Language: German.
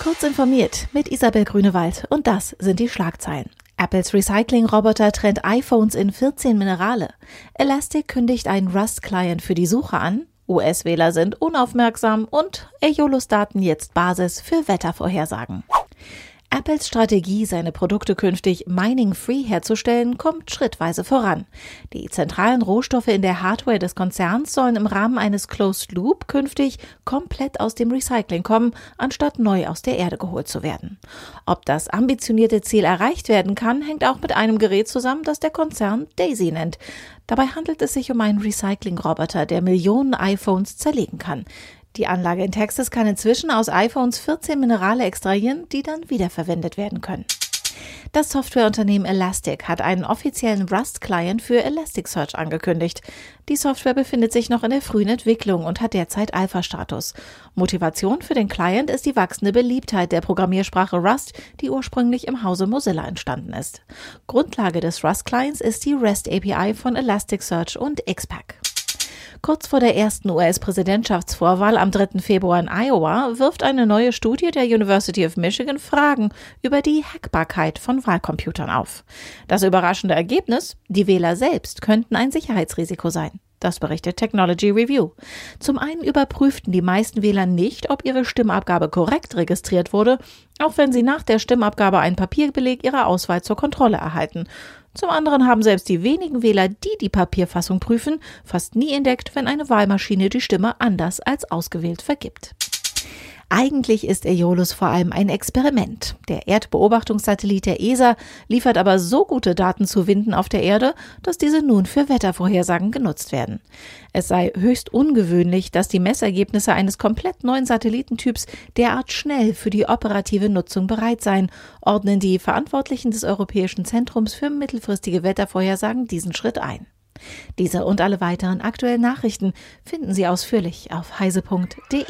Kurz informiert mit Isabel Grünewald und das sind die Schlagzeilen. Apples Recycling-Roboter trennt iPhones in 14 Minerale. Elastic kündigt einen Rust-Client für die Suche an. US-Wähler sind unaufmerksam und Echolus-Daten jetzt Basis für Wettervorhersagen. Apples Strategie, seine Produkte künftig mining-free herzustellen, kommt schrittweise voran. Die zentralen Rohstoffe in der Hardware des Konzerns sollen im Rahmen eines Closed Loop künftig komplett aus dem Recycling kommen, anstatt neu aus der Erde geholt zu werden. Ob das ambitionierte Ziel erreicht werden kann, hängt auch mit einem Gerät zusammen, das der Konzern Daisy nennt. Dabei handelt es sich um einen Recycling-Roboter, der Millionen iPhones zerlegen kann. Die Anlage in Texas kann inzwischen aus iPhones 14 Minerale extrahieren, die dann wiederverwendet werden können. Das Softwareunternehmen Elastic hat einen offiziellen Rust-Client für Elasticsearch angekündigt. Die Software befindet sich noch in der frühen Entwicklung und hat derzeit Alpha-Status. Motivation für den Client ist die wachsende Beliebtheit der Programmiersprache Rust, die ursprünglich im Hause Mozilla entstanden ist. Grundlage des Rust-Clients ist die REST API von Elasticsearch und XPack. Kurz vor der ersten US-Präsidentschaftsvorwahl am 3. Februar in Iowa wirft eine neue Studie der University of Michigan Fragen über die Hackbarkeit von Wahlcomputern auf. Das überraschende Ergebnis, die Wähler selbst könnten ein Sicherheitsrisiko sein. Das berichtet Technology Review. Zum einen überprüften die meisten Wähler nicht, ob ihre Stimmabgabe korrekt registriert wurde, auch wenn sie nach der Stimmabgabe einen Papierbeleg ihrer Auswahl zur Kontrolle erhalten. Zum anderen haben selbst die wenigen Wähler, die die Papierfassung prüfen, fast nie entdeckt, wenn eine Wahlmaschine die Stimme anders als ausgewählt vergibt. Eigentlich ist Aeolus vor allem ein Experiment. Der Erdbeobachtungssatellit der ESA liefert aber so gute Daten zu Winden auf der Erde, dass diese nun für Wettervorhersagen genutzt werden. Es sei höchst ungewöhnlich, dass die Messergebnisse eines komplett neuen Satellitentyps derart schnell für die operative Nutzung bereit seien, ordnen die Verantwortlichen des Europäischen Zentrums für mittelfristige Wettervorhersagen diesen Schritt ein. Diese und alle weiteren aktuellen Nachrichten finden Sie ausführlich auf heise.de.